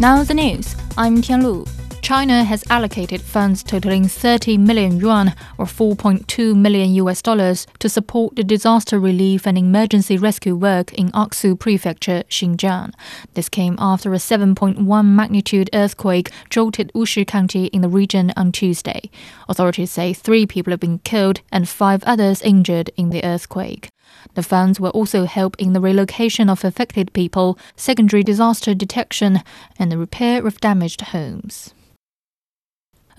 Now the news. I'm Tianlu. China has allocated funds totaling 30 million yuan or 4.2 million US dollars to support the disaster relief and emergency rescue work in Aksu Prefecture, Xinjiang. This came after a 7.1 magnitude earthquake jolted Wushi County in the region on Tuesday. Authorities say 3 people have been killed and 5 others injured in the earthquake. The funds will also help in the relocation of affected people, secondary disaster detection, and the repair of damaged homes.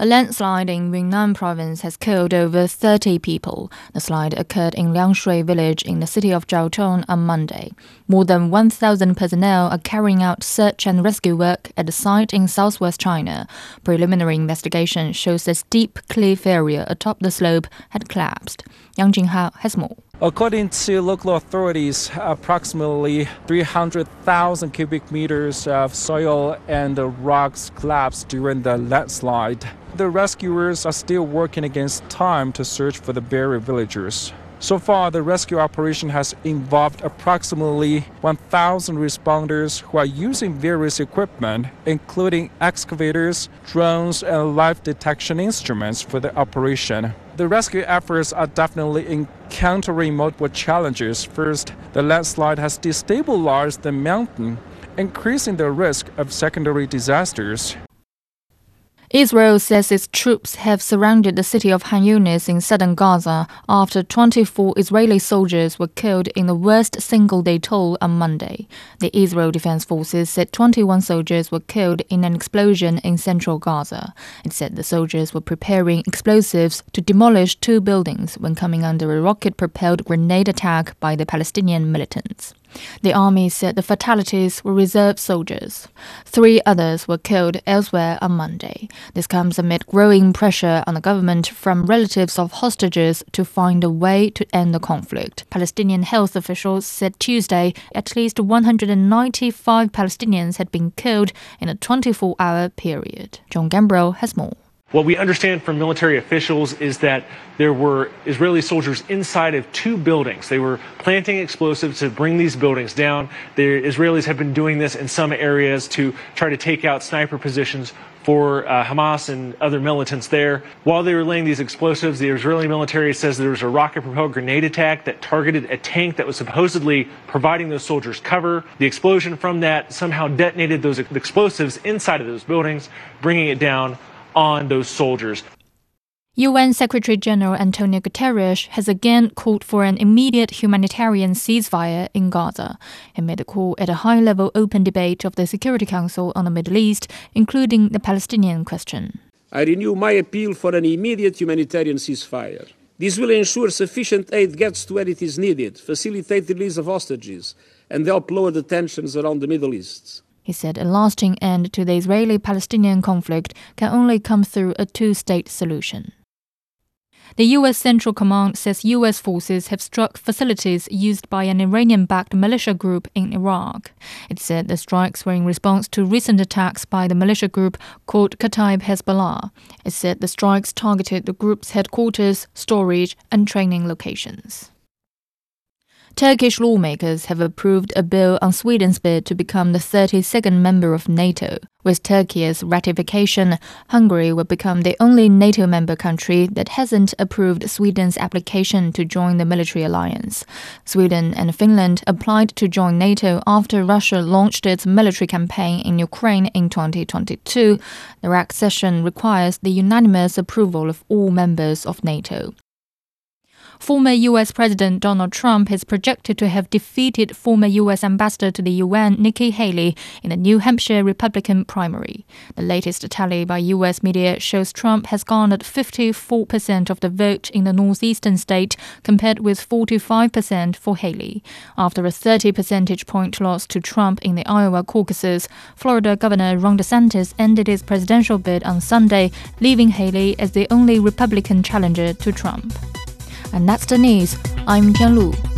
A landslide in Yunnan province has killed over 30 people. The slide occurred in Liangshui village in the city of Zhaotong on Monday. More than 1,000 personnel are carrying out search and rescue work at the site in southwest China. Preliminary investigation shows a steep cliff area atop the slope had collapsed. Yang Jinghao has more. According to local authorities, approximately 300,000 cubic meters of soil and rocks collapsed during the landslide. The rescuers are still working against time to search for the buried villagers. So far, the rescue operation has involved approximately 1,000 responders who are using various equipment, including excavators, drones, and life detection instruments for the operation. The rescue efforts are definitely encountering multiple challenges. First, the landslide has destabilized the mountain, increasing the risk of secondary disasters. Israel says its troops have surrounded the city of Han Yunis in southern Gaza after 24 Israeli soldiers were killed in the worst single day toll on Monday. The Israel Defense Forces said 21 soldiers were killed in an explosion in central Gaza. It said the soldiers were preparing explosives to demolish two buildings when coming under a rocket propelled grenade attack by the Palestinian militants. The army said the fatalities were reserve soldiers. Three others were killed elsewhere on Monday. This comes amid growing pressure on the government from relatives of hostages to find a way to end the conflict. Palestinian health officials said Tuesday at least 195 Palestinians had been killed in a 24 hour period. John Gambrell has more. What we understand from military officials is that there were Israeli soldiers inside of two buildings. They were planting explosives to bring these buildings down. The Israelis have been doing this in some areas to try to take out sniper positions for uh, Hamas and other militants there. While they were laying these explosives, the Israeli military says there was a rocket propelled grenade attack that targeted a tank that was supposedly providing those soldiers cover. The explosion from that somehow detonated those explosives inside of those buildings, bringing it down on those soldiers. UN Secretary General Antonio Guterres has again called for an immediate humanitarian ceasefire in Gaza. He made a call at a high level open debate of the Security Council on the Middle East, including the Palestinian question. I renew my appeal for an immediate humanitarian ceasefire. This will ensure sufficient aid gets to where it is needed, facilitate the release of hostages, and help lower the tensions around the Middle East. He said a lasting end to the Israeli Palestinian conflict can only come through a two state solution. The U.S. Central Command says U.S. forces have struck facilities used by an Iranian backed militia group in Iraq. It said the strikes were in response to recent attacks by the militia group called Kataib Hezbollah. It said the strikes targeted the group's headquarters, storage, and training locations. Turkish lawmakers have approved a bill on Sweden's bid to become the 32nd member of NATO. With Turkey's ratification, Hungary will become the only NATO member country that hasn't approved Sweden's application to join the military alliance. Sweden and Finland applied to join NATO after Russia launched its military campaign in Ukraine in 2022. The accession requires the unanimous approval of all members of NATO. Former U.S. President Donald Trump is projected to have defeated former U.S. Ambassador to the UN Nikki Haley in the New Hampshire Republican primary. The latest tally by U.S. media shows Trump has garnered 54% of the vote in the northeastern state, compared with 45% for Haley. After a 30 percentage point loss to Trump in the Iowa caucuses, Florida Governor Ron DeSantis ended his presidential bid on Sunday, leaving Haley as the only Republican challenger to Trump. And that's the news. I'm Tian Lu.